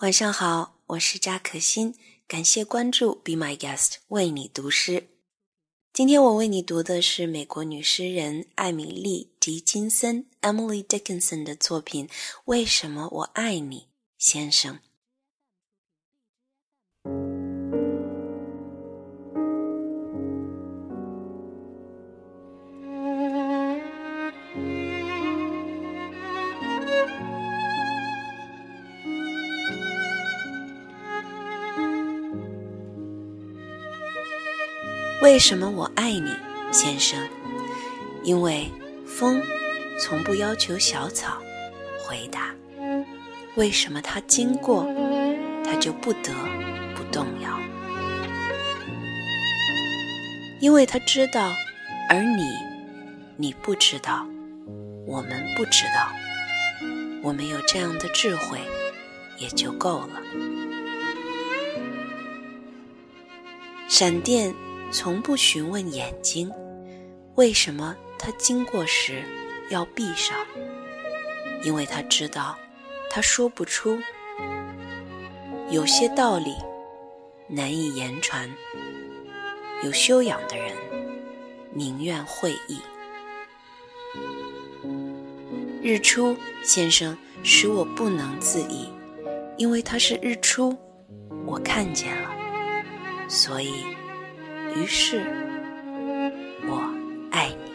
晚上好，我是扎可欣，感谢关注，Be My Guest，为你读诗。今天我为你读的是美国女诗人艾米丽·狄金森 （Emily Dickinson） 的作品《为什么我爱你，先生》。为什么我爱你，先生？因为风从不要求小草回答。为什么它经过，它就不得不动摇？因为他知道，而你，你不知道，我们不知道。我们有这样的智慧，也就够了。闪电。从不询问眼睛，为什么他经过时要闭上？因为他知道，他说不出。有些道理难以言传，有修养的人宁愿会意。日出，先生，使我不能自已，因为它是日出，我看见了，所以。于是，我爱你。